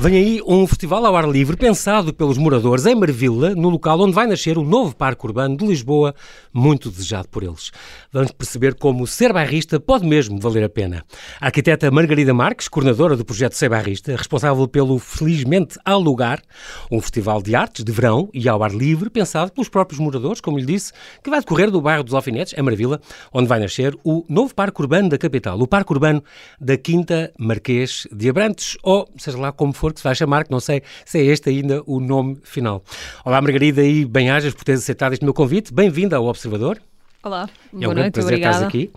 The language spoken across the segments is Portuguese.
Vem aí um festival ao ar livre pensado pelos moradores em Marvila, no local onde vai nascer o novo parque urbano de Lisboa, muito desejado por eles. Vamos perceber como ser bairrista pode mesmo valer a pena. A arquiteta Margarida Marques, coordenadora do projeto Ser Bairrista, responsável pelo Felizmente ao Lugar, um festival de artes de verão e ao ar livre pensado pelos próprios moradores, como lhe disse, que vai decorrer do bairro dos Alfinetes, em Marvila, onde vai nascer o novo parque urbano da capital, o Parque Urbano da Quinta Marquês de Abrantes, ou seja lá como for que se vai chamar, que não sei se é este ainda o nome final. Olá, Margarida, e bem-ajas por teres aceitado este meu convite. Bem-vinda ao Observador. Olá, é boa um noite, prazer obrigada. aqui.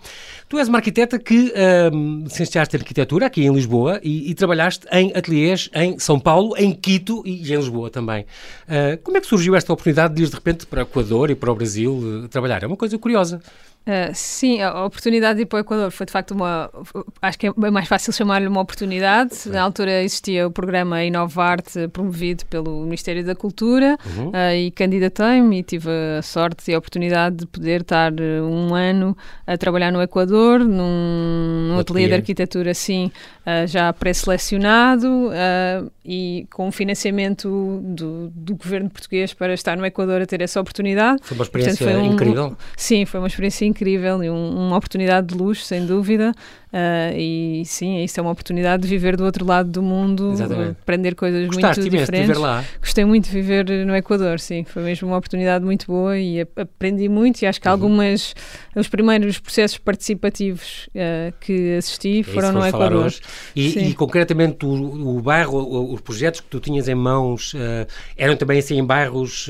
Tu és uma arquiteta que um, licenciaste em arquitetura aqui em Lisboa e, e, trabalhaste em ateliês em São Paulo, em Quito e em Lisboa também. Uh, como é que surgiu esta oportunidade de ir de repente para o Equador e para o Brasil uh, trabalhar? É uma coisa curiosa. Uh, sim, a oportunidade de ir para o Equador foi de facto uma. Acho que é mais fácil chamar-lhe uma oportunidade. Na altura existia o programa Inovarte, promovido pelo Ministério da Cultura, uhum. uh, e candidatei-me e tive a sorte e a oportunidade de poder estar um ano a trabalhar no Equador, num, num ateliê de arquitetura, assim, uh, já pré-selecionado e com financiamento do, do, governo português para estar no Equador a ter essa oportunidade. Foi uma experiência Portanto, foi um, incrível. Sim, foi uma experiência incrível e um, uma oportunidade de luxo, sem dúvida. Uh, e sim, isso é uma oportunidade de viver do outro lado do mundo, aprender coisas Gostaste muito diferentes. Viver lá? Gostei muito de viver no Equador, sim. Foi mesmo uma oportunidade muito boa e aprendi muito. E acho que uhum. algumas, os primeiros processos participativos uh, que assisti é foram no Equador. E, e, concretamente o, o bairro, os projetos que tu tinhas em mãos uh, eram também assim em bairros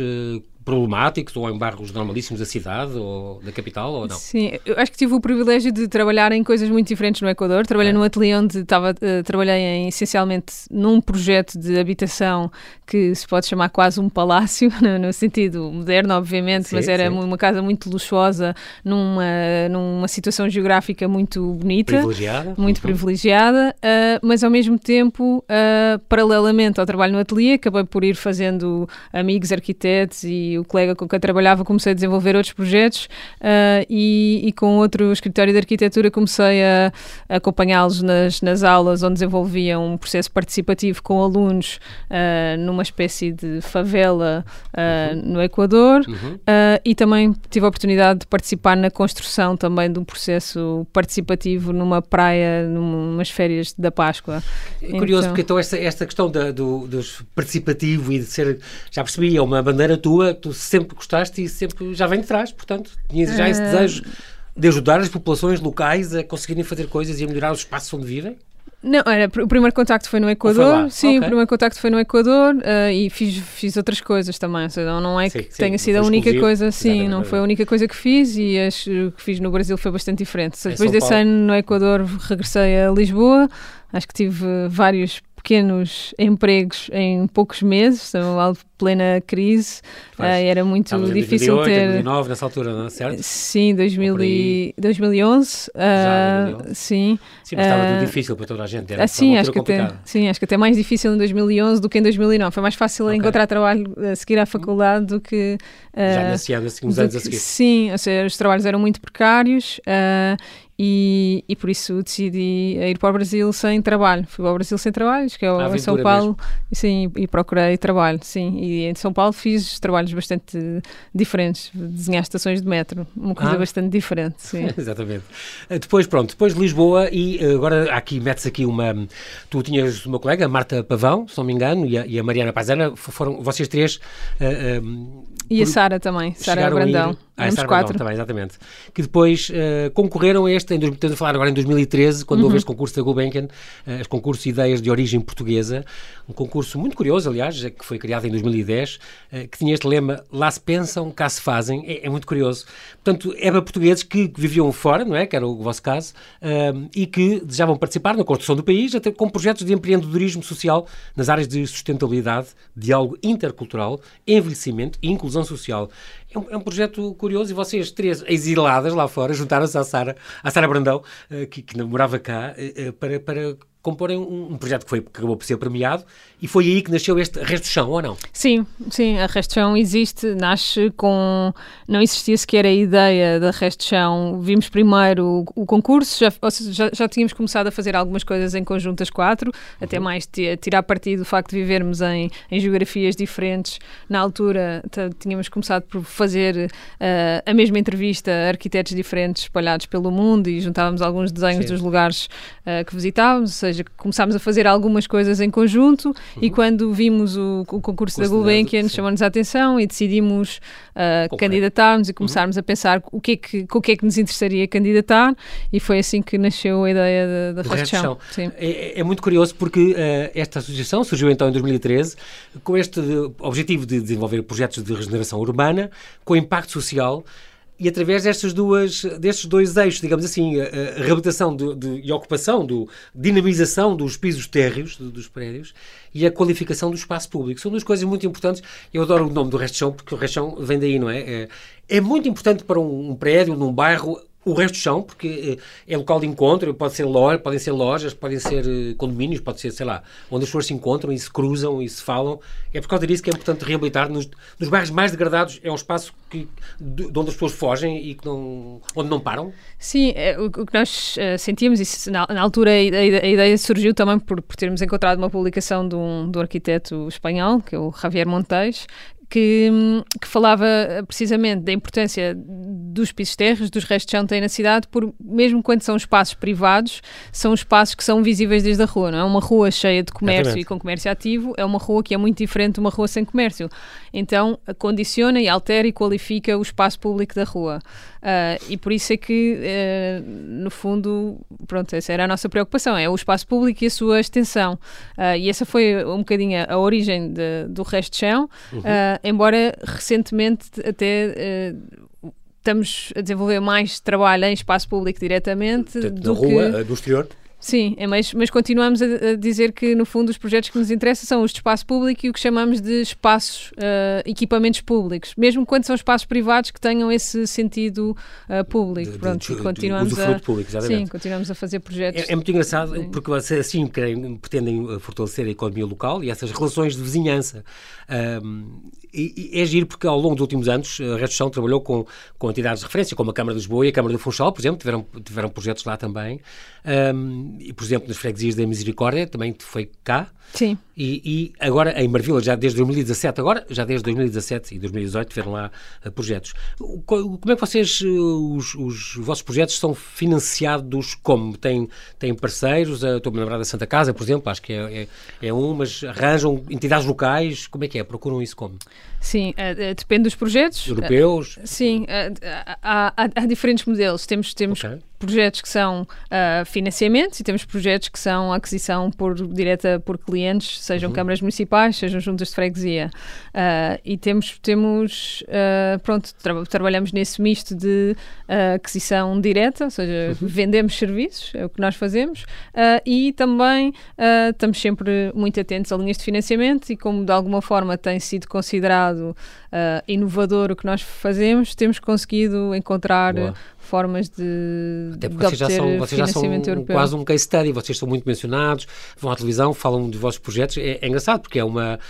problemáticos ou em bairros normalíssimos da cidade ou da capital ou não? Sim, eu acho que tive o privilégio de trabalhar em coisas muito diferentes no Equador. Trabalhei é. num ateliê onde estava, uh, trabalhei em, essencialmente num projeto de habitação que se pode chamar quase um palácio, no, no sentido moderno, obviamente, sim, mas era sim. uma casa muito luxuosa, numa, numa situação geográfica muito bonita. Privilegiada. Muito uhum. privilegiada, uh, mas ao mesmo tempo, uh, paralelamente ao trabalho no ateliê, acabei por ir fazendo amigos arquitetos e o colega com quem trabalhava comecei a desenvolver outros projetos uh, e, e, com outro escritório de arquitetura comecei a, a acompanhá-los nas, nas aulas onde desenvolviam um processo participativo com alunos uh, numa espécie de favela uh, uhum. no Equador uhum. e também tive a oportunidade de participar na construção também de um processo participativo numa praia, numas férias da Páscoa. É curioso então, porque então esta, esta questão da, do, dos participativo e de ser, já percebi, é uma bandeira tua tu sempre gostaste e sempre já vem de trás, portanto, tinhas já esse ah. desejo de ajudar as populações locais a conseguirem fazer coisas e a melhorar os espaços onde vivem? Não, era, o primeiro contacto foi no Equador. Sim, okay. o primeiro contacto foi no Equador uh, e fiz, fiz outras coisas também. Seja, não, não é sim, que sim, tenha sido a única coisa, sim, não foi a única coisa que fiz e acho que fiz no Brasil foi bastante diferente. Seja, depois desse ano no Equador regressei a Lisboa, acho que tive vários pequenos empregos em poucos meses, estava plena crise, uh, era muito Estamos difícil 2008, ter... 2009, nessa altura, não é certo? Sim, 2000 e... 2011. Uh, Já, 2011. Sim. Sim, mas estava uh, tudo difícil para toda a gente, era sim, acho que até, sim, acho que até mais difícil em 2011 do que em 2009. Foi mais fácil okay. encontrar trabalho a seguir à faculdade do que... Já nesse ano, assim, anos a seguir. Sim, ou seja, os trabalhos eram muito precários e, e por isso decidi ir para o Brasil sem trabalho. Fui para o Brasil sem trabalho, que é o São Paulo, sim, e procurei trabalho, sim. E em São Paulo fiz trabalhos bastante diferentes, desenhar estações de metro, uma coisa ah. bastante diferente, sim. Exatamente. Eh, depois, pronto, depois de Lisboa e eh, agora aqui metes aqui uma... Tu tinhas uma colega, Marta Pavão, se não me engano, e a, e a Mariana Paisana, foram vocês três... Uh, uh, e a Sara também, Sara Brandão. Ah, Éramos quatro. também, exatamente. Que depois uh, concorreram a este, em, estamos a falar agora em 2013, quando uhum. houve este concurso da Gulbenkian, uh, concurso de ideias de origem portuguesa, um concurso muito curioso, aliás, que foi criado em 2010, uh, que tinha este lema, lá se pensam, cá se fazem, é, é muito curioso. Portanto, é para portugueses que, viviam fora, não é, que era o vosso caso, e que desejavam participar na construção do país, até com projetos de empreendedorismo social nas áreas de sustentabilidade, diálogo intercultural, envelhecimento e inclusão social. É um, é um, projeto curioso e vocês três exiladas lá fora juntaram-se à Sara, à Sara Brandão, uh, que, que namorava cá, uh, para, para comporem um, um, projeto que, foi, que acabou por ser premiado e foi aí que nasceu este Resto Chão, ou não? Sim, sim, a Resto Chão existe, nasce com... Não existia sequer a ideia da Resto Chão. Vimos primeiro o, o concurso, já, já, já, tínhamos começado a fazer algumas coisas em conjunto as quatro, uhum. até mais tirar partido do facto de vivermos em, em geografias diferentes. Na altura tínhamos começado por fazer uh, a mesma entrevista a arquitetos diferentes espalhados pelo mundo e juntávamos alguns desenhos sim. dos lugares uh, que visitávamos, ou seja, começámos a fazer algumas coisas em conjunto uhum. e quando vimos o, o concurso da Gulbenkian chamou-nos a atenção e decidimos uh, candidatarmos e uhum. começarmos uhum. a pensar o que, é que, o que é que nos interessaria candidatar e foi assim que nasceu a ideia da, da é, é, é, muito curioso porque uh, esta associação surgiu então em 2013 com este objetivo de desenvolver projetos de regeneração urbana com impacto social e através destas duas, destes dois eixos, digamos assim, a, a reabilitação de, de, e ocupação, do, dinamização dos pisos térreos do, dos prédios e a qualificação do espaço público. São duas coisas muito importantes. Eu adoro o nome do resto chão, porque o resto chão vem daí, não é? É, é muito importante para um, um prédio, num bairro, o resto chão, porque eh, é local de encontro, pode ser loja, podem ser lojas, podem ser eh, condomínios, pode ser, sei lá, onde as pessoas se encontram e se cruzam e se falam. É por causa disso que é importante reabilitar. Nos, nos bairros mais degradados é um espaço que, de, de onde as pessoas fogem e que não, onde não param? Sim, é, o, o, que nós uh, sentíamos, e na, na altura a, a, a, ideia surgiu também por, por termos encontrado uma publicação de um, de um arquiteto espanhol, que é o Javier Montes, que, que, falava eh, precisamente da importância dos pisos terras, dos restos de chão que tem na cidade, por, mesmo quando são espaços privados, são espaços que são visíveis desde a rua, não é? Uma rua cheia de comércio Exatamente. e com comércio ativo é uma rua que é muito diferente de uma rua sem comércio. Então, condiciona e altera e qualifica o espaço público da rua. Uh, e por isso é que, uh, no fundo, pronto, essa era a nossa preocupação, é o espaço público e a sua extensão. Uh, e essa foi um bocadinho a, origem de, do resto de chão, uhum. embora recentemente até estamos a desenvolver mais trabalho em espaço público diretamente do rua, que... do exterior? Sim, é, mas, mas continuamos a, a, dizer que, no fundo, os projetos que nos interessam são os de espaço público e o que chamamos de espaços, uh, equipamentos públicos, mesmo quando são espaços privados que tenham esse sentido uh, público. De, Pronto, de, continuamos a, público, sim, continuamos a fazer projetos. É, é muito engraçado sim. porque vocês assim querem, pretendem eh, fortalecer a economia local e essas relações de vizinhança. Um, e, e é giro porque ao longo dos últimos anos a Redução trabalhou com, com entidades de referência, como a Câmara de Lisboa e a Câmara do Funchal, por exemplo, tiveram, tiveram projetos lá também. Um, e, por exemplo, nas freguesias da Misericórdia também foi cá. Sim. E, e, agora em Marvila, já desde 2017, agora já desde 2017 e 2018 tiveram lá uh, projetos. Como é que vocês, uh, os, os, vossos projetos são financiados como? Têm, têm parceiros? Uh, Estou-me a lembrar da Santa Casa, por exemplo, acho que é, é, é, um, mas arranjam entidades locais? Como é que é? Procuram isso como? Sim, depende dos projetos. Europeus? sim, há, há, há, diferentes modelos. Temos, temos okay. projetos que são financiamentos e temos projetos que são aquisição por direta por clientes, sejam uhum. câmaras municipais, sejam juntas de freguesia. Uh, e temos, temos uh, pronto, tra trabalhamos nesse misto de uh, aquisição direta, ou seja, uhum. vendemos serviços, é o que nós fazemos, e também estamos sempre muito atentos a linhas de financiamento e como de alguma forma tem sido considerado inovador o que nós fazemos, temos conseguido encontrar Boa formas de, Até porque vocês já são, vocês já são quase um case study, vocês são muito mencionados, vão à televisão, falam dos vossos projetos. É, é engraçado porque é uma,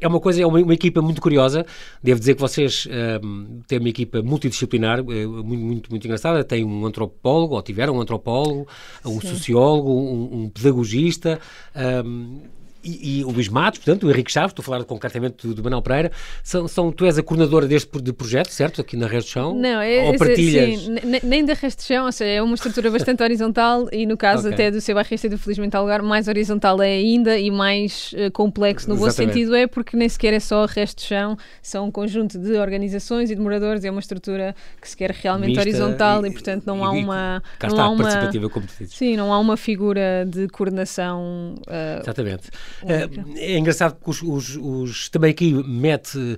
é uma coisa, é uma, uma, equipa muito curiosa. Devo dizer que vocês um, têm uma equipa multidisciplinar, eh, muito, muito, muito engraçada. Tem um antropólogo, ou tiveram um antropólogo, um Sim. sociólogo, um, um pedagogista. Um, e, e, o Luís Matos, portanto, o Henrique Chaves, estou a falar concretamente do, do Manuel Pereira, são, são, tu és a coordenadora deste de projeto, certo? Aqui na Rede de Chão? Não, é, ou partilhas? Sim, nem da Rede de Chão, ou seja, é uma estrutura bastante horizontal e no caso okay. até do seu barrista e do Felizmente ao Lugar, mais horizontal é ainda e mais uh, complexo no Exatamente. bom sentido é porque nem sequer é só a Rede de Chão, são um conjunto de organizações e de moradores, é uma estrutura que se quer realmente Mista horizontal e, e, portanto não e, há uma... Cá não está há uma, participativa, como tu dizes. Sim, não há uma figura de coordenação uh, Exatamente. Uh, é engraçado que os, os, os, também aqui mete uh,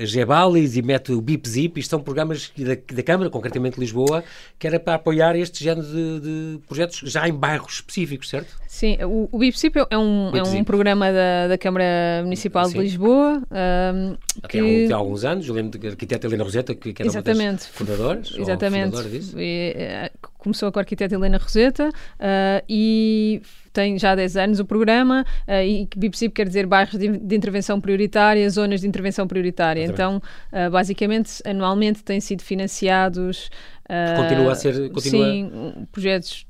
a Gebalis e mete o BIP Zip, isto são programas da, da Câmara, concretamente Lisboa, que era para apoiar este género de, de projetos já em bairros específicos, certo? Sim, o, o BIP Zip é um, é um programa da, da Câmara Municipal Sim. de Lisboa. Um, que... Há, alguns anos, eu lembro da arquiteta Helena Roseta, que, que era Exatamente. uma das fundadoras. Exatamente. Fundadora. E, eh, começou com a arquiteta Helena Roseta uh, e tem já há 10 anos o programa uh, e BIPSIP quer dizer bairros de, de, intervenção prioritária, zonas de intervenção prioritária. Então, uh, basicamente, anualmente têm sido financiados continua a ser. Continua... Sim, projetos.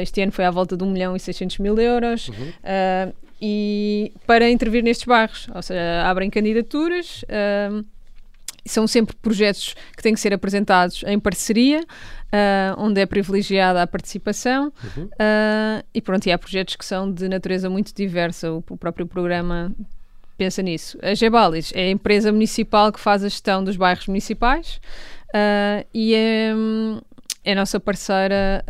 Este ano foi à volta de 1 milhão e 600 mil euros. Uhum. Uh, e para intervir nestes bairros, ou seja, abrem candidaturas. Uh, são sempre projetos que têm que ser apresentados em parceria, uh, onde é privilegiada a participação. Uhum. Uh, e pronto, e há projetos que são de natureza muito diversa. O, o próprio programa pensa nisso. A Gebalis é a empresa municipal que faz a gestão dos bairros municipais uh, e é, é a nossa parceira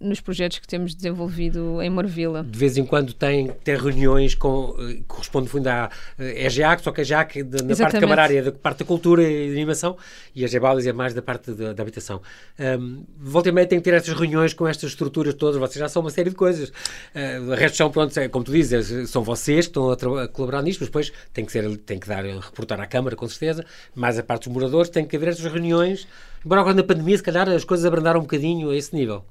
nos projetos que temos desenvolvido em Morvila. De vez em quando tem, tem reuniões com, eh, corresponde no fundo à EGAC, só que a EGAC de, na parte camarária, da parte da cultura e animação, e a GEBALIS é mais da parte da, da habitação. Um, volta e meia tem que ter estas reuniões com estas estruturas todas, vocês já são uma série de coisas. Uh, o resto são, pronto, é, como tu dizes, é, são vocês que estão a, a, colaborar nisto, mas depois tem que, ser, tem que dar, reportar à Câmara, com certeza, mais a parte dos moradores, tem que haver estas reuniões. Embora agora na pandemia, se calhar, as coisas abrandaram um bocadinho a esse nível.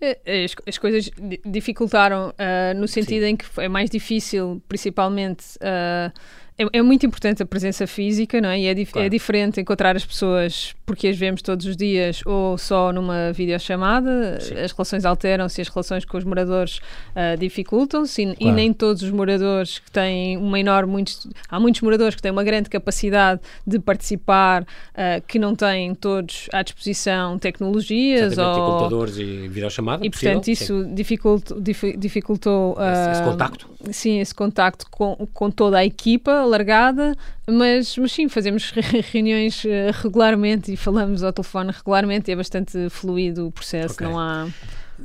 É, as, as coisas dificultaram uh, no sentido Sim. em que é mais difícil, principalmente. Uh, é, é, muito importante a presença física, não é? E é, dif claro. é, diferente encontrar as pessoas porque as vemos todos os dias ou só numa videochamada. Sim. As relações alteram-se, as relações com os moradores uh, dificultam-se e, claro. e, nem todos os moradores que têm uma enorme. Muitos, há muitos moradores que têm uma grande capacidade de participar, uh, que não têm todos à disposição tecnologias ou computadores e videochamada. E portanto, isso dificultou, dificultou uh, esse, esse contacto. Sim, esse contacto com, com toda a equipa alargada, mas, mas sim, fazemos reuniões uh, regularmente e falamos ao telefone regularmente e é bastante fluido o processo, okay. não há...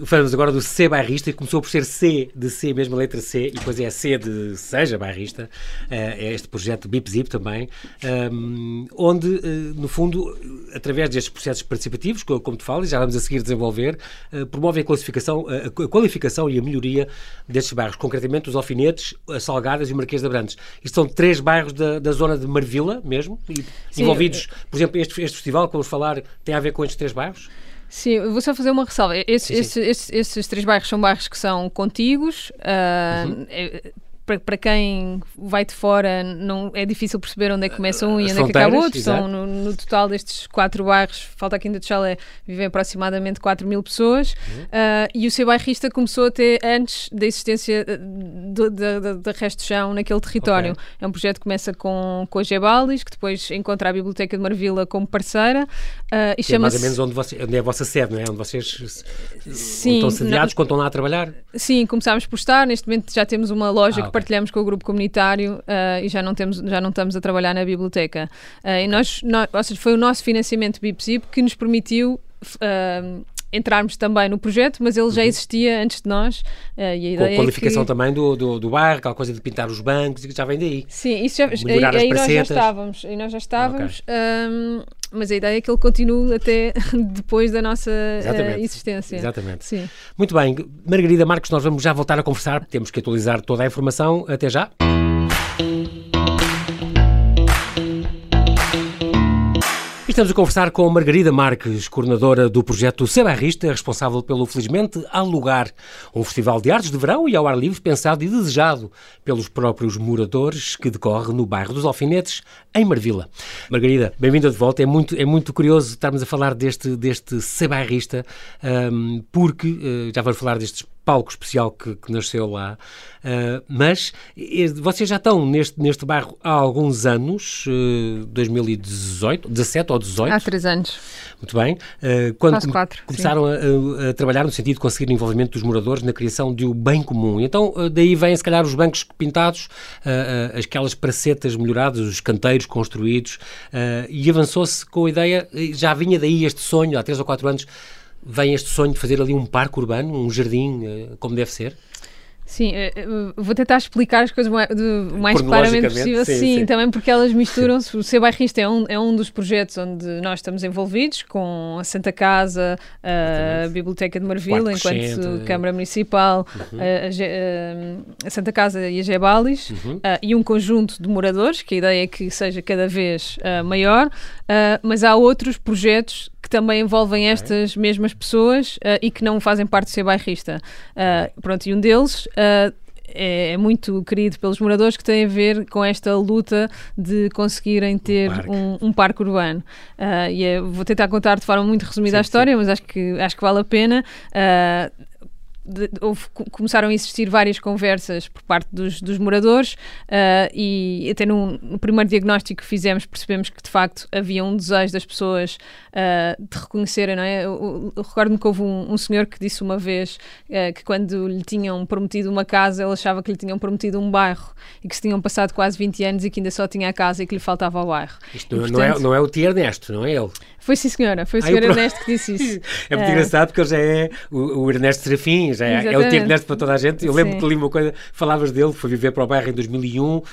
Falamos agora do C bairrista, e começou por ser C de C, mesmo a letra C, e depois é C de Seja bairrista, eh, é este projeto BIP-ZIP também, ehm, onde, eh, no fundo, através destes processos participativos, como tu falas, já vamos a seguir desenvolver, eh, promove a, classificação, a qualificação e a melhoria destes bairros, concretamente os Alfinetes, as Salgadas e o Marquês de Abrantes. Isto são três bairros da, da zona de Marvila mesmo, envolvidos, por exemplo, este, este festival que vamos falar tem a ver com estes três bairros? Sim, vou só fazer uma ressalva. Esses, sim, sim. Esses, esses, esses, três bairros são bairros que são contíguos. Uh, uhum. é, para, para quem vai de fora não é difícil perceber onde é que começa um e onde é que acaba outro. São, no, no, total destes quatro bairros, falta aqui ainda de Chalé, vivem aproximadamente 4 mil pessoas uhum. uh, e o seu bairrista começou até antes da existência ah, do resto chão naquele território. Okay. É um projeto que começa com, com a Gebalis, que depois encontra a Biblioteca de Marvila como parceira uh, e chama-se... É mais ou menos onde, você, onde é a vossa sede, não é? Onde vocês Sim, estão sediados, quando estão lá a trabalhar? Sim, começámos por estar, neste momento já temos uma loja ah, que partilhamos com o grupo comunitário uh, e já não, temos, já não estamos a trabalhar na biblioteca. Uh, e nós, nós, ou seja, foi o nosso financiamento BIPSIP que nos permitiu uh, entrarmos também no projeto, mas ele já uhum. existia antes de nós. Uh, e a Com a é qualificação é que... também do, do, do bairro, aquela coisa de pintar os bancos, já vem daí. Sim, isso já, aí, aí nós já estávamos. Aí nós já estávamos. Okay. Um, mas a ideia é que ele continue até depois da nossa uh, existência. Exatamente. Sim. Muito bem. Margarida Marcos, nós vamos já voltar a conversar. Temos que atualizar toda a informação. Até já. Estamos a conversar com Margarida Marques, coordenadora do projeto Sebarrista, responsável pelo Felizmente Há Lugar, um festival de artes de verão e ao ar livre pensado e desejado pelos próprios moradores que decorre no bairro dos Alfinetes, em Marvila. Margarida, bem-vinda de volta. É muito, é muito curioso estarmos a falar deste, deste Sebarrista, um, porque uh, já vamos falar destes palco especial que, que nasceu lá. Uh, mas vocês já estão neste, neste bairro há alguns anos, uh, 2018, 17 ou 18? Há três anos. Muito bem. Uh, quando quatro, começaram a, a, trabalhar no sentido de conseguir o envolvimento dos moradores na criação de um bem comum. Então, uh, daí vêm, se calhar, os bancos pintados, uh, aquelas pracetas melhoradas, os canteiros construídos, e avançou-se com a ideia, já vinha daí este sonho, há três ou quatro anos, vem este sonho de fazer ali um parque urbano, um jardim, como deve ser? Sim, eh, eh, vou tentar explicar as coisas mais, mais claramente possível. Sim, sim, sim, também porque elas misturam-se. O Ser Bairrista é um, é um dos projetos onde nós estamos envolvidos, com a Santa Casa, a Biblioteca de Marvila, enquanto Câmara Municipal, uhum. a, a, a, Santa Casa e a Gebalis, uhum. uh, e um conjunto de moradores, que a ideia é que seja cada vez uh, maior, uh, mas há outros projetos que também envolvem estas mesmas pessoas uh, e que não fazem parte do ser bairrista. Uh, pronto, e um deles uh, é, é, muito querido pelos moradores que tem a ver com esta luta de conseguirem ter um parque, um, um parque urbano. Uh, e é, vou tentar contar de forma muito resumida sim, a história, sim. mas acho que, acho que vale a pena. Uh, de, houve, começaram a existir várias conversas por parte dos, dos moradores uh, e até no, no, primeiro diagnóstico que fizemos percebemos que de facto havia um desejo das pessoas uh, de reconhecerem, não é? Eu, eu recordo-me que houve um, um, senhor que disse uma vez uh, que quando lhe tinham prometido uma casa, ele achava que lhe tinham prometido um bairro e que se tinham passado quase 20 anos e que ainda só tinha a casa e que lhe faltava o bairro. Isto e, não, é, portanto, não, é, não é o tio Ernesto, não é ele? Foi sim, senhora. Foi o senhor Ernesto que disse isso. é muito engraçado porque ele já é o, o Ernesto Serafim, já é, é o Ernesto para toda a gente. Eu lembro sim. que li uma coisa, falavas dele, foi viver para o bairro em 2001 uh,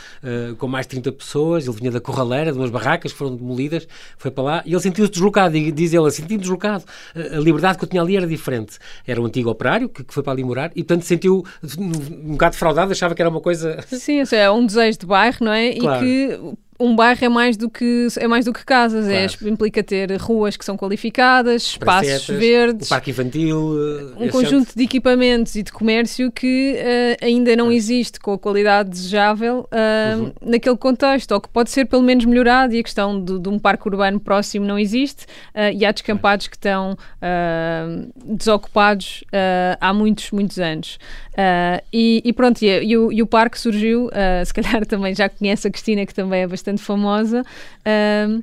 com mais de 30 pessoas. Ele vinha da Corraleira, de umas barracas que foram demolidas, foi para lá e ele sentiu-se deslocado. E diz ele, senti-me deslocado. A liberdade que eu tinha ali era diferente. Era um antigo operário que, que foi para ali morar e, portanto, sentiu um bocado defraudado, achava que era uma coisa. Sim, é um desejo de bairro, não é? Claro. E que um bairro é mais do que é mais do que casas, é, claro. é, implica ter ruas que são qualificadas, espaços Pracetas, verdes, o parque infantil, um conjunto de equipamentos e de comércio que uh, ainda não existe com a qualidade desejável uh, uhum. naquele contexto, ou que pode ser pelo menos melhorado e a questão de, de um parque urbano próximo não existe uh, e há descampados que estão desocupados há muitos, muitos anos. E, e, pronto, e, e, o, e, o, parque surgiu, se calhar também já conhece a Cristina que também é bastante bastante famosa. Uh,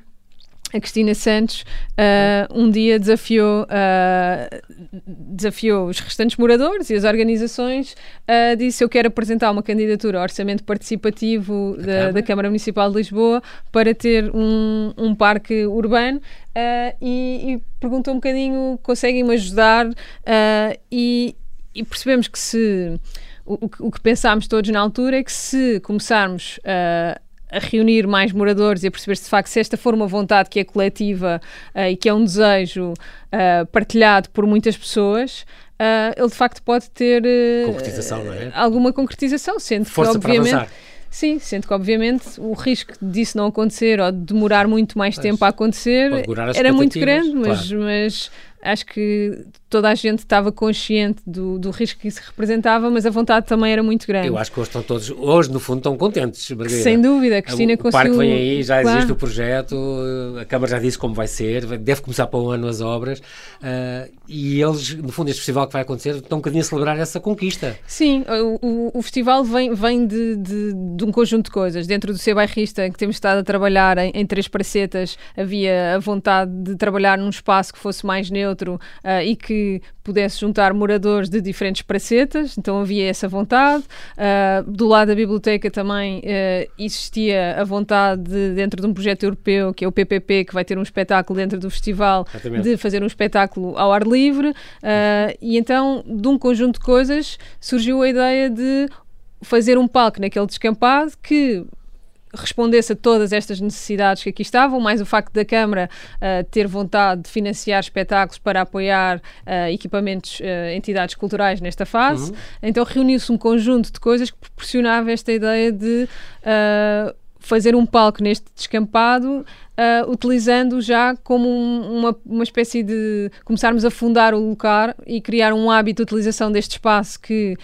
a Cristina Santos uh, um dia desafiou, uh, desafiou os restantes moradores e as organizações, uh, disse eu quero apresentar uma candidatura ao orçamento participativo da, da Câmara Municipal de Lisboa para ter um, um parque urbano e, e, perguntou um bocadinho, conseguem-me ajudar e, e, percebemos que se o, o, que pensámos todos na altura é que se começarmos a a reunir mais moradores e a perceber se de facto se esta for uma vontade que é coletiva uh, e que é um desejo uh, partilhado por muitas pessoas, uh, ele de facto pode ter concretização, é? alguma concretização, sendo Força que obviamente. Sim, sendo que obviamente o risco disso não acontecer ou de demorar muito mais pois, tempo a acontecer era muito grande, mas, claro. mas acho que toda a gente estava consciente do, do risco que isso representava, mas a vontade também era muito grande. Eu acho que hoje estão todos, hoje no fundo estão contentes, Margarida. Sem dúvida, a Cristina o, conseguiu... O parque vem aí, já claro. existe o projeto, a Câmara já disse como vai ser, deve começar para um ano as obras, uh, e eles, no fundo, este festival que vai acontecer, estão um bocadinho a celebrar essa conquista. Sim, o, o, o festival vem, vem de, de, de, um conjunto de coisas. Dentro do Ser Bairrista, que temos estado a trabalhar em, em três pracetas, havia a vontade de trabalhar num espaço que fosse mais neutro uh, e que pudesse juntar moradores de diferentes pracetas, então havia essa vontade. Uh, do lado da biblioteca também uh, existia a vontade, de, dentro de um projeto europeu, que é o PPP, que vai ter um espetáculo dentro do festival, Exatamente. de fazer um espetáculo ao ar livre. E então, de um conjunto de coisas, surgiu a ideia de fazer um palco naquele descampado que respondesse a todas estas necessidades que aqui estavam, mais o facto da Câmara uh, ter vontade de financiar espetáculos para apoiar uh, equipamentos, uh, entidades culturais nesta fase. Uhum. Então reuniu-se um conjunto de coisas que proporcionava esta ideia de fazer um palco neste descampado uh, utilizando já como um, uma, uma espécie de começarmos a fundar o lugar e criar um hábito de utilização deste espaço que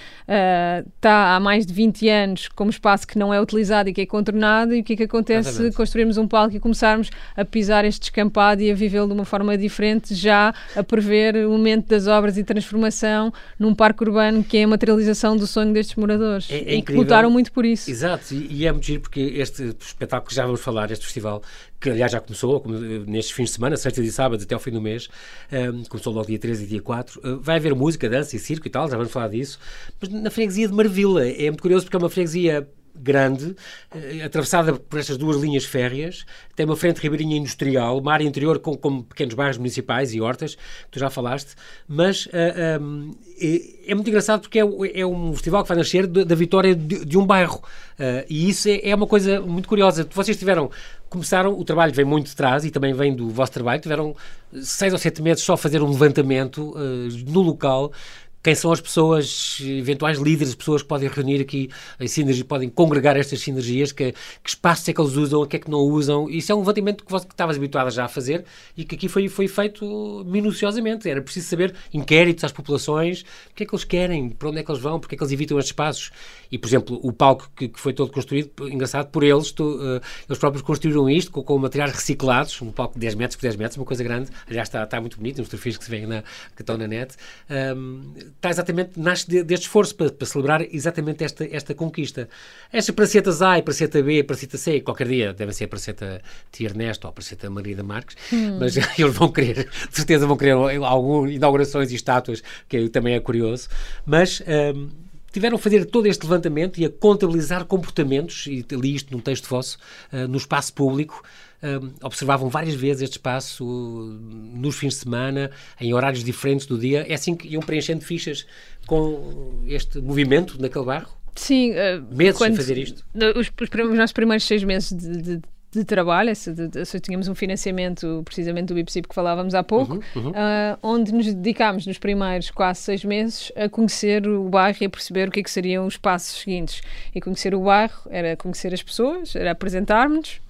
está uh, há mais de 20 anos como espaço que não é utilizado e que é contornado e o que é que acontece se construirmos um palco e começarmos a pisar este descampado e a vivê-lo de uma forma diferente já a prever o momento das obras e transformação num parque urbano que é a materialização do sonho destes moradores. É, é e que lutaram muito por isso. Exato, e, e é muito giro porque este espetáculo que já vamos falar, este festival que aliás já começou eh, nestes fins de semana, sexta e sábado até ao fim do mês, um, ehm, começou logo dia 13 e dia 4. Uh, eh, vai haver música, dança e circo e tal, já vamos falar disso, mas na freguesia de Marvila. É muito curioso porque é uma freguesia grande, eh, atravessada por estas duas linhas férreas, tem uma frente ribeirinha industrial, uma área interior com, com pequenos bairros municipais e hortas, que tu já falaste, mas uh, um, é, é, muito engraçado porque é, é, um festival que vai nascer da vitória de, de, um bairro, uh, e isso é, é, uma coisa muito curiosa. Vocês tiveram, começaram, o trabalho vem muito de trás e também vem do vosso trabalho, tiveram seis ou sete meses só a fazer um levantamento uh, no local, quem são as pessoas, eventuais líderes, pessoas que podem reunir aqui em sinergia, podem congregar estas sinergias, que, que espaços é que eles usam, o que é que não usam. Isso é um levantamento que, você, que estavas habituada já a fazer e que aqui foi, foi feito minuciosamente. Era preciso saber inquéritos às populações, o que é que eles querem, para onde é que eles vão, porque é que eles evitam estes espaços. E, por exemplo, o palco que, que foi todo construído, engraçado, por eles, tu, uh, eles próprios construíram isto com, com, materiais reciclados, um palco de 10 metros por 10 metros, uma coisa grande. Aliás, está, está muito bonito, uns fotografias que se veem na, que estão na net. Um, está exatamente, nasce de, deste esforço para, para, celebrar exatamente esta, esta conquista. Estas pracetas A e praceta B e praceta C, qualquer dia devem ser a praceta Tia Ernesto ou a praceta Marida Marques, hum. mas eles vão querer, de certeza vão querer algumas inaugurações e estátuas, que também é curioso. Mas. Um, tiveram a fazer todo este levantamento e a contabilizar comportamentos, e li isto num texto vosso, uh, no espaço público. Uh, observavam várias vezes este espaço uh, nos fins de semana, em horários diferentes do dia. É assim que iam preenchendo fichas com este movimento naquele bairro? Sim. Meses quando, fazer isto? Os, os, os nossos primeiros seis meses de, de de trabalho, se, de, tínhamos um financiamento precisamente do IPSIP que falávamos há pouco, uhum, uhum. Uh, onde nos dedicámos nos primeiros quase seis meses a conhecer o bairro e a perceber o que, é que seriam os passos seguintes. E conhecer o bairro era conhecer as pessoas, era apresentar-nos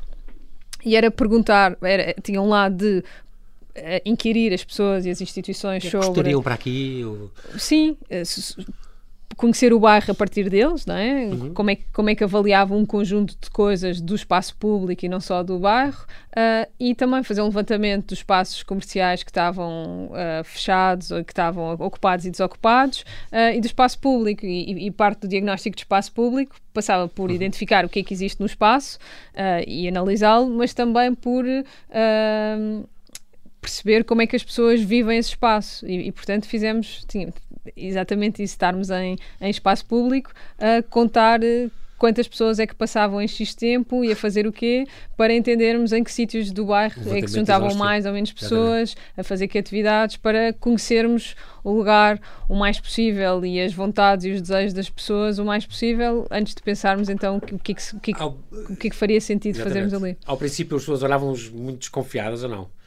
e era perguntar, era, tinha um lado de uh, inquirir as pessoas e as instituições sobre... Gostariam para aqui? Ou... Sim, uh, conhecer o bairro a partir deles, não é? Uhum. Como, é que, como é que avaliavam um conjunto de coisas do espaço público e não só do bairro, uh, e também fazer um levantamento dos espaços comerciais que estavam uh, fechados ou que estavam ocupados e desocupados, uh, e do espaço público. E, e, parte do diagnóstico de espaço público passava por uhum. identificar o que é que existe no espaço e analisá-lo, mas também por perceber como é que as pessoas vivem esse espaço e, e portanto fizemos exatamente isso, estarmos em, em espaço público a contar eh, quantas pessoas é que passavam em X tempo e a fazer o quê, para entendermos em que sítios do bairro é que se juntavam mais ou menos pessoas, a fazer que atividades, para conhecermos o lugar o mais possível e as vontades e os desejos das pessoas o mais possível, antes de pensarmos então o que, o que, que, o que, é que faria sentido Exatamente. fazermos ali. Ao princípio as pessoas olhavam-nos muito desconfiadas ou não?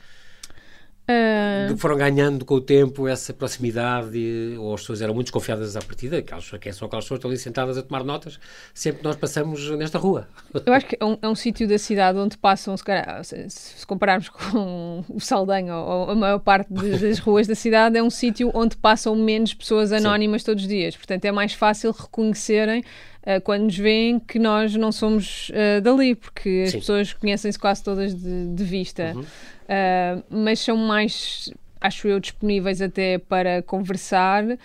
Uh... Foram ganhando com o tempo essa proximidade, ou as pessoas eram muito desconfiadas à partida, aquelas, quem são aquelas pessoas que estão ali sentadas a tomar notas, sempre que nós passamos nesta rua. Eu acho que é um, é um sítio da cidade onde passam, se, se, compararmos com o Saldanha ou, ou a maior parte de, das ruas da cidade, é um sítio onde passam menos pessoas anónimas Sim. todos os dias. Portanto, é mais fácil reconhecerem Uh, quando nos veem que nós não somos uh, dali, porque as Sim. pessoas conhecem-se quase todas de, de vista. Uhum. Uh, mas são mais acho eu, disponíveis até para conversar uh,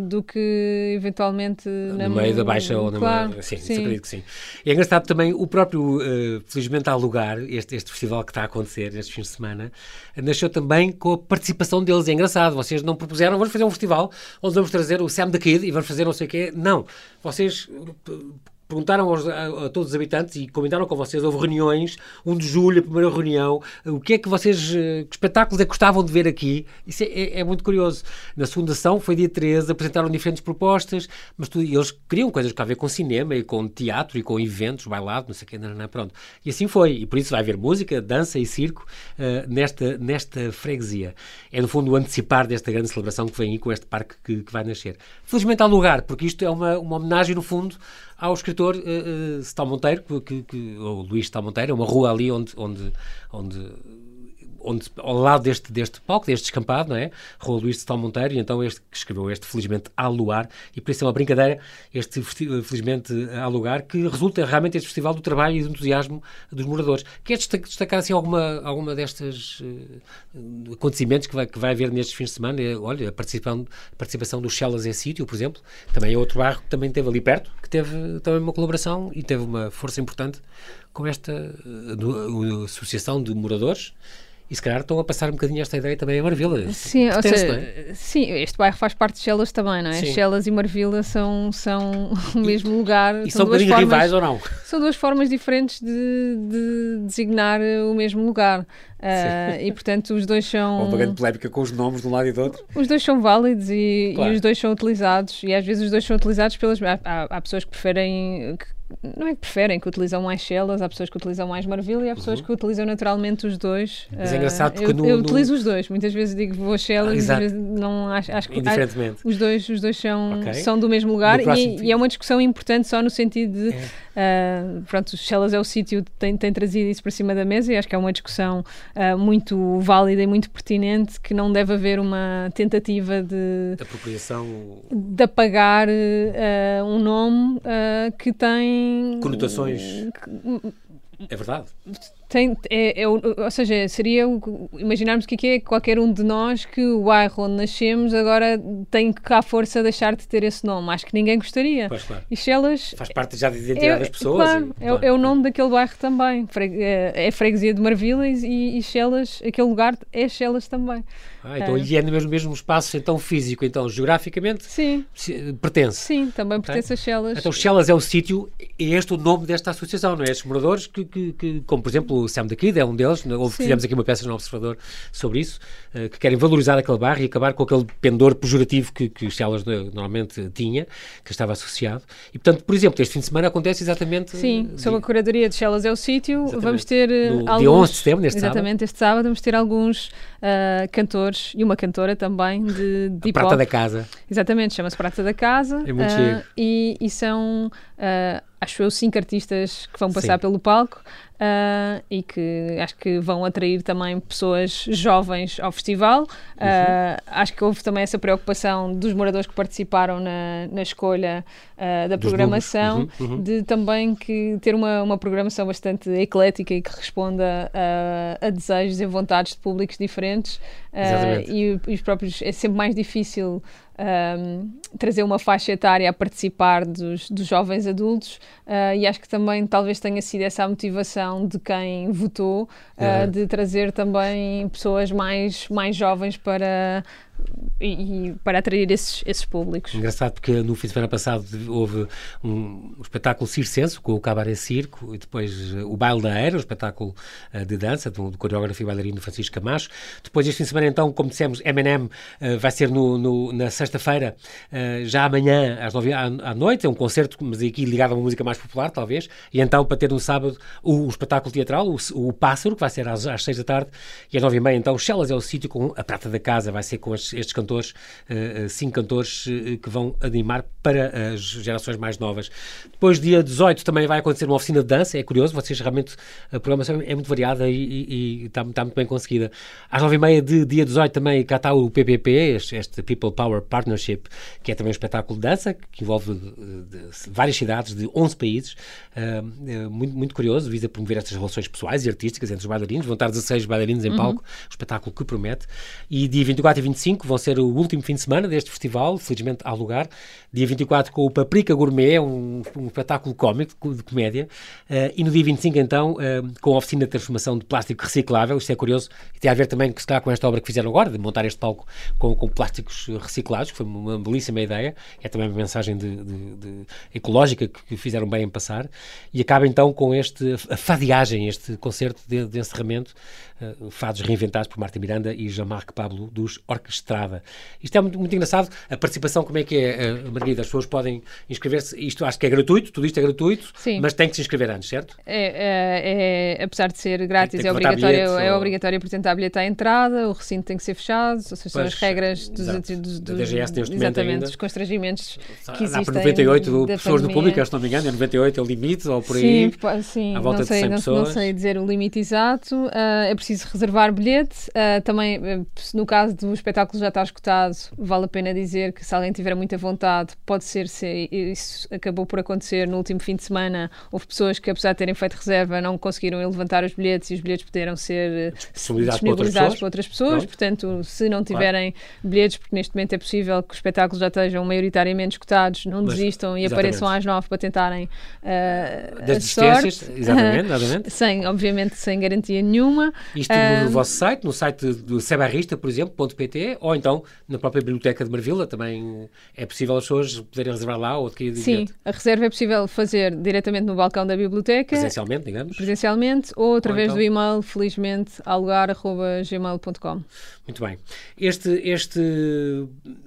do que eventualmente no meio da baixa ou na claro, sim, sim. acredito que sim. E é engraçado também o próprio, uh, felizmente há lugar, este, este festival que está a acontecer estes fins de semana, nasceu também com a participação deles. É engraçado, vocês não propuseram, vamos fazer um festival onde vamos trazer o Sam the Kid e vamos fazer não sei o quê. Não, vocês perguntaram aos, a, a, todos os habitantes e comentaram com vocês, houve reuniões, 1 de julho, a primeira reunião, o que é que vocês, eh, que espetáculos é que gostavam de ver aqui? Isso é, é, é muito curioso. Na segunda ação, foi dia 13, apresentaram diferentes propostas, mas tu, eles queriam coisas que a ver com cinema e com teatro e com eventos, bailado, não sei o que, não, não, pronto. E assim foi, e por isso vai haver música, dança e circo uh, nesta, nesta freguesia. É no fundo antecipar desta grande celebração que vem aí com este parque que, que vai nascer. Felizmente há lugar, porque isto é uma, uma homenagem no fundo ao escritor uh, uh, Monteiro, que, que, ou Luís Stal Monteiro, é uma rua ali onde, onde, onde onde, ao lado deste, deste palco, deste descampado, não é? Rua Luís de Stal Monteiro, e então este que escreveu este, felizmente, a luar, e por isso é uma brincadeira, este, felizmente, a lugar, que resulta realmente este festival do trabalho e do entusiasmo dos moradores. Quer destacar, assim, alguma, alguma destas uh, acontecimentos que vai, que vai haver nestes fins de semana? É, olha, a participação, participação dos Chelas em Sítio, por exemplo, também é outro bairro que também teve ali perto, que teve também uma colaboração e teve uma força importante com esta uh, associação de moradores E se calhar estão a passar um bocadinho esta ideia também a Marvila. Sim, ou seja, é? sim, este bairro faz parte de Chelas também, não é? Sim. Chelas e Marvila são, são o mesmo e, lugar. E são, são duas formas, rivais ou não? São duas formas diferentes de, de designar o mesmo lugar. Uh, e portanto os dois são. Houve uma grande polémica com os nomes de um lado e do outro. Os dois são válidos e, claro. e os dois são utilizados, e às vezes os dois são utilizados pelas. Há, há, há pessoas que preferem. Que, não é que preferem, que utilizam mais Shellas, há pessoas que utilizam mais Marvila e há pessoas uhum. que utilizam naturalmente os dois. Mas é engraçado porque eu, no, eu no... utilizo os dois, muitas vezes digo vou Shellas, ah, vezes não acho, acho que Indiferentemente. os dois, os dois são, okay. são do mesmo lugar e, e, é uma discussão importante só no sentido de é. uh, pronto, Shellas é o sítio que tem, tem trazido isso para cima da mesa e acho que é uma discussão uh, muito válida e muito pertinente que não deve haver uma tentativa de, de apropriação de apagar uh, um nome que tem conotações é verdade. Tem, é, é, ou seja, seria imaginarmos que aqui é qualquer um de nós que o bairro onde nascemos agora tem que cá força deixar de ter esse nome. Acho que ninguém gostaria. Pois, claro. E Chelas. Faz parte já da identidade é, das pessoas. Claro, e, claro. É, é, o nome daquele bairro também. É, é freguesia de Marvila e, e Chelas, aquele lugar é Chelas também. Ah, então, é. e é no mesmo, mesmo espaço então, físico, então geograficamente Sim. pertence. Sim, também pertence a Chelas. Então Chelas é o sítio, é este o nome desta associação, não é? Estes moradores que, que, que como por exemplo o Sam da Kid é um deles, houve, fizemos aqui uma peça no Observador sobre isso, uh, que querem valorizar aquele bairro e acabar com aquele pendor pejorativo que, que Chelas normalmente tinha, que estava associado. E portanto, por exemplo, este fim de semana acontece exatamente... Sim, de, sob a curadoria de Chelas é o sítio, vamos ter no, alguns... Dia 11 de setembro, neste exatamente, sábado. este sábado vamos ter alguns uh, cantores e uma cantora também de, de Prata da Casa. Exatamente, chama-se Prata da Casa. É muito uh, e, e, são, uh, acho eu, cinco artistas que vão passar Sim. pelo palco uh, e que acho que vão atrair também pessoas jovens ao festival. Uhum. acho que houve também essa preocupação dos moradores que participaram na, na escolha da dos programação, uhum, uhum. de também que ter uma, uma programação bastante eclética e que responda a, a desejos e vontades de públicos diferentes. e, e os próprios é sempre mais difícil um, trazer uma faixa etária a participar dos, dos jovens adultos uh, e acho que também talvez tenha sido essa a motivação de quem votou uh, de trazer também pessoas mais, mais jovens para e, e, para atrair esses, esses públicos. Engraçado porque no fim de semana passado houve um, um espetáculo circenso com o Cabaré Circo e depois uh, o Baile da Era, o espetáculo uh, de dança do, do coreógrafo e bailarino Francisco Camacho. Depois este fim de semana então, como dissemos, M&M uh, vai ser no, no na sexta-feira, já amanhã às nove à, à, noite, é um concerto, mas aqui ligado a uma música mais popular talvez, e então para ter no sábado o, o espetáculo teatral, o, o, Pássaro, que vai ser às, às seis da tarde, e às nove e meia então Chelas é o sítio com a prata da casa, vai ser com as estes cantores, uh, cinco cantores uh, que vão animar para as gerações mais novas. Depois, dia 18, também vai acontecer uma oficina de dança, é curioso, vocês realmente, a programação é muito variada e, e, e está, está, muito bem conseguida. Às 9h30 de dia 18 também cá está o PPP, este, este, People Power Partnership, que é também um espetáculo de dança, que envolve de, de, várias cidades de 11 países, uh, muito, muito curioso, visa promover estas relações pessoais e artísticas entre os bailarinos, vão estar 16 bailarinos em uhum. palco, um espetáculo que promete, e dia 24 e 25 vão ser o último fim de semana deste festival, felizmente há lugar. Dia 24 com o Paprika Gourmet, um, um espetáculo cómico de comédia. Uh, e no dia 25, então, uh, com a oficina de transformação de plástico reciclável. Isto é curioso e tem a ver também calhar, com esta obra que fizeram agora, de montar este palco com, com plásticos reciclados, que foi uma belíssima ideia. É também uma mensagem de, de, de ecológica que, que, fizeram bem em passar. E acaba então com este, a fadiagem, este concerto de, de encerramento, uh, fados reinventados por Marta Miranda e Jean-Marc Pablo dos Orquestrada. Isto é muito, muito engraçado. A participação, como é que é, uh, Margarida? As pessoas podem inscrever-se. Isto acho que é gratuito, tudo isto é gratuito, Sim. mas tem que se inscrever antes, certo? É, é, é apesar de ser grátis, é obrigatório, bilhetes, é ou... obrigatório, há bilhete à entrada, o recinto tem que ser fechado, ou seja, são as regras dos, dos, dos, DGS momento ainda. dos constrangimentos que existem. Há por 98 pessoas no público, se não me engano, é 98 é o limite, ou por aí, sim, sim, à volta não sei, de 100 não, pessoas. Não sei dizer o limite exato, uh, é preciso reservar bilhete, uh, também, no caso do espetáculo espetáculo já está esgotado, vale a pena dizer que se alguém tiver muita vontade, pode ser, se isso acabou por acontecer no último fim de semana, houve pessoas que apesar de terem feito reserva não conseguiram levantar os bilhetes e os bilhetes puderam ser eh, disponibilizados para outras pessoas, portanto se não tiverem claro. bilhetes, porque neste momento é possível que os espetáculos já estejam maioritariamente esgotados, não Mas, desistam e exatamente. apareçam às nove para tentarem uh, das distâncias, exatamente, exatamente. sem, obviamente sem garantia nenhuma. Isto uh, no vosso site, no site do Sebarrista, por exemplo, .pt, ou então na própria Biblioteca de Marvila, também é possível as pessoas poderem reservar lá ou adquirir Sim, a reserva é possível fazer diretamente no balcão da biblioteca. Presencialmente, digamos. Presencialmente, ou através ou então... do e-mail, felizmente, alugar.gmail.com. Muito bem. Este, este,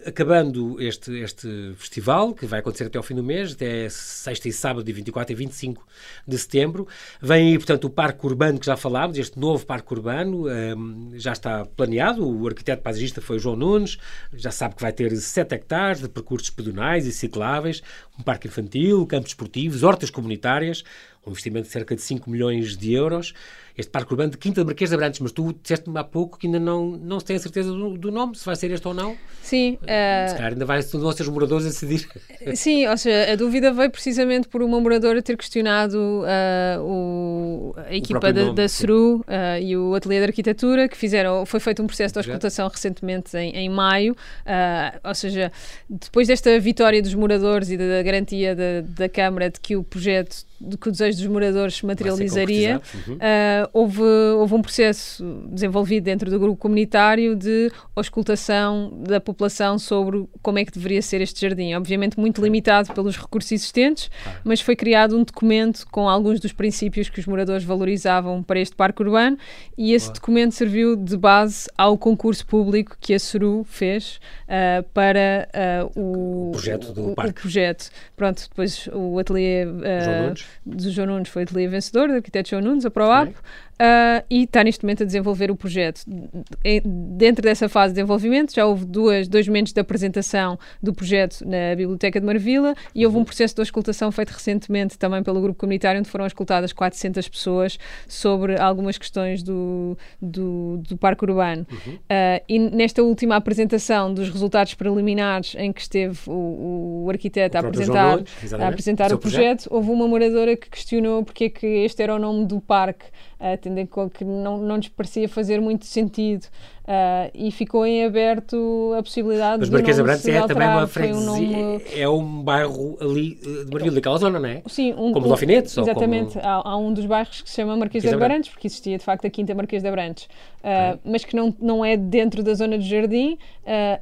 acabando este, este festival, que vai acontecer até ao fim do mês, até sexta e sábado, de 24 e 25 de setembro, vem aí, portanto, o Parque Urbano que já falámos, este novo Parque Urbano, um, já está planeado, o arquiteto paisagista foi João Nunes, já sabe que vai ter 7 hectares de percursos pedonais e cicláveis, um parque infantil, campos esportivos, hortas comunitárias, um investimento de cerca de 5 milhões de euros este parque urbano de Quinta de Marquês de Abrantes, mas tu disseste-me há pouco que ainda não, não se tem a certeza do, do nome, se vai ser este ou não. Sim. Uh... Se calhar ainda vai, vão ser os moradores a decidir. Sim, ou seja, a dúvida veio precisamente por uma moradora ter questionado uh, o, a equipa da, da CERU uh, e o Ateliê de Arquitetura, que fizeram, foi feito um processo de auscultação recentemente em, em maio, ou seja, depois desta vitória dos moradores e da garantia da, da Câmara de que o projeto que o desejo dos moradores se materializaria, uhum. uh, houve, houve um processo desenvolvido dentro do grupo comunitário de auscultação da população sobre como é que deveria ser este jardim. Obviamente muito limitado pelos recursos existentes, ah. mas foi criado um documento com alguns dos princípios que os moradores valorizavam para este parque urbano e esse documento serviu de base ao concurso público que a SURU fez uh, para uh, o, o, projeto do o, parque. O projeto. Pronto, depois o ateliê do João Nunes foi ateliê vencedor, do arquiteto João Nunes, a ProApp, uh, e está neste momento a desenvolver o projeto. Dentro dessa fase de desenvolvimento já houve duas, dois momentos de apresentação do projeto na Biblioteca de Marvila e houve um processo de auscultação feito recentemente também pelo grupo comunitário, onde foram auscultadas 400 pessoas sobre algumas questões do, do, do parque urbano. Uhum. Uh, e nesta última apresentação dos resultados preliminares em que esteve o, o arquiteto o a apresentar, Nunes, a apresentar o projeto, projeto, houve uma moradora que questionou porque é que este era o nome do parque uh, tendo em conta que não, não lhes parecia fazer muito sentido uh, e ficou em aberto a possibilidade Mas de Marquês de Abrantes é também uma freguesia, um nome... é um bairro ali eh, de Marvila, daquela zona, não é? Sim. Um, como um, Alfinetes? Exatamente, como... há, há, um dos bairros que se chama Marquês de Abrantes, porque existia de facto a Quinta Marquês de Abrantes, uh, okay. mas que não, não é dentro da zona do jardim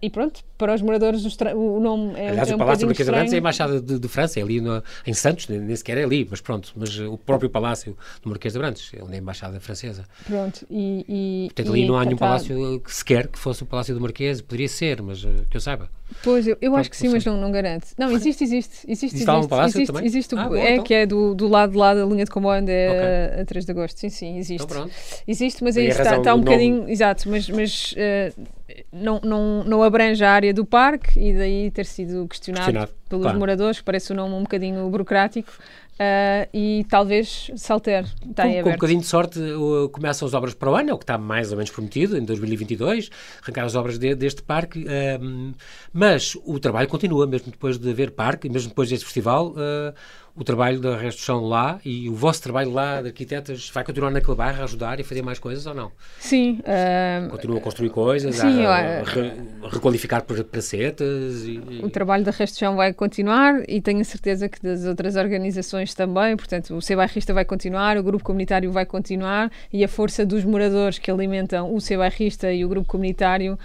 e pronto, para os moradores o, nome é, Aliás, é um o Palácio Marquês de Abrantes é a Embaixada de, de França, é ali no, em Santos, nem sequer é ali, mas pronto, mas o próprio Palácio do Marquês de Abrantes, onde é Embaixada francesa. Pronto, e... e Portanto, ali não há nenhum palácio que sequer que fosse o Palácio do Marquês, poderia ser, mas uh, que eu saiba. Pois, eu, eu acho que sim, mas não, não garanto. Não, existe, existe. Existe, existe, um palácio existe, também? existe o, ah, é, então. que é do, do lado de lá da linha de comboio, onde é okay. a, a 3 de agosto. Sim, sim, existe. Então, pronto. Existe, mas aí está, está um bocadinho... Nome. Exato, mas, mas uh, não, não, não abrange a área do parque e daí ter sido questionado, questionado. pelos claro. moradores, parece o nome um bocadinho burocrático. Uh, e talvez se altere. Está com, com um bocadinho de sorte, uh, começam as obras para o ano, é o que está mais ou menos prometido, em 2022, arrancar as obras de, deste parque, uh, mas o trabalho continua, mesmo depois de haver parque, mesmo depois deste festival, uh, o trabalho da resto lá e o vosso trabalho lá de arquitetas vai continuar naquele bairro a ajudar e fazer mais coisas ou não? Sim. Uh, Continua a construir coisas, sim, a, a, a requalificar pracetas? E. O trabalho da resto vai continuar e tenho a certeza que das outras organizações também, portanto o Sebairrista vai continuar, o grupo comunitário vai continuar e a força dos moradores que alimentam o Sebairrista e o grupo comunitário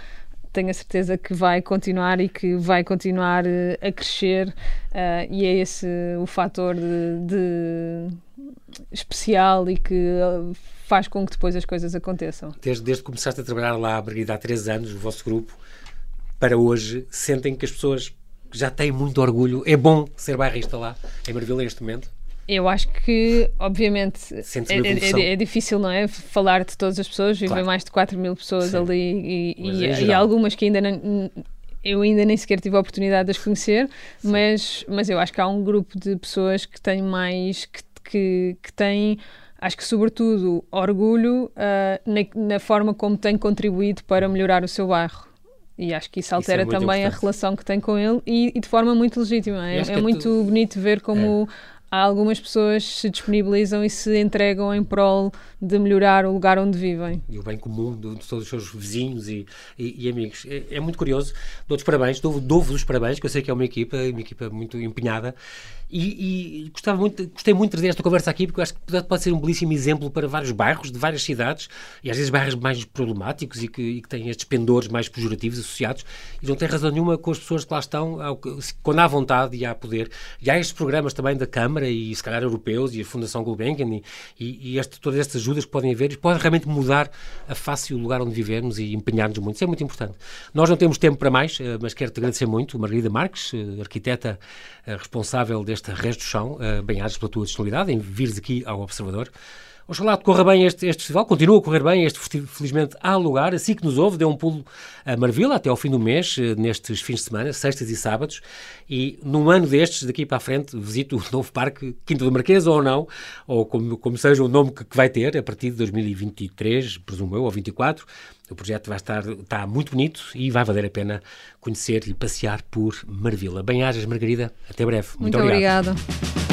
tenho a certeza que vai continuar e que vai continuar uh, a crescer uh, e é esse o fator de, de especial e que uh, faz com que depois as coisas aconteçam. Desde, desde que começaste a trabalhar lá, Margarida, há três anos, o vosso grupo, para hoje, sentem que as pessoas já têm muito orgulho. É bom ser bairrista lá, em Marvila, neste momento? Eu acho que, obviamente, é, é, é, é, difícil, não é? Falar de todas as pessoas, vivem claro. mais de 4 mil pessoas Sim. ali e, e, é e, algumas que ainda não, eu ainda nem sequer tive a oportunidade de as conhecer, mas, mas eu acho que há um grupo de pessoas que têm mais, que, que, que têm acho que sobretudo orgulho uh, na, na, forma como tem contribuído para melhorar o seu bairro. E acho que isso altera isso é também importante. a relação que tem com ele e, e de forma muito legítima. É, é, muito tu... bonito ver como é algumas pessoas se disponibilizam e se entregam em prol de melhorar o lugar onde vivem. E o bem comum de, de todos os seus vizinhos e, e, e amigos. É, é, muito curioso. Dou-vos parabéns, dou-vos dou os parabéns, que eu sei que é uma equipa, uma equipa muito empenhada. E, e, gostava muito, gostei muito de trazer esta conversa aqui, porque eu acho que pode ser um belíssimo exemplo para vários bairros de várias cidades, e às vezes bairros mais problemáticos e que, e que têm estes pendores mais pejorativos associados, e não tem razão nenhuma com as pessoas que lá estão, quando há vontade e há poder. E há estes programas também da Câmara e, se calhar, europeus e a Fundação Gulbenkian e, e, este, todas estas ajudas que podem haver e podem realmente mudar a face e o lugar onde vivemos e empenhar-nos muito. Isso é muito importante. Nós não temos tempo para mais, eh, mas quero-te agradecer muito, Margarida Marques, eh, arquiteta eh, responsável deste resto do chão, bem-ajas pela tua disponibilidade em vires aqui ao Observador. Oxalá corra bem este, este festival, continua a correr bem, este felizmente há lugar, assim que nos ouve, deu um pulo a Marvila até ao fim do mês, eh, nestes fins de semana, sextas e sábados, e num ano destes, daqui para a frente, visito o novo parque, Quinta do Marquês ou não, ou como, como seja o nome que, que vai ter, a partir de 2023, presumo eu, ou 24, o projeto vai estar está muito bonito e vai valer a pena conhecer e passear por Marvila. Bem-ajas, Margarida. Até breve. Muito, muito obrigado. obrigada.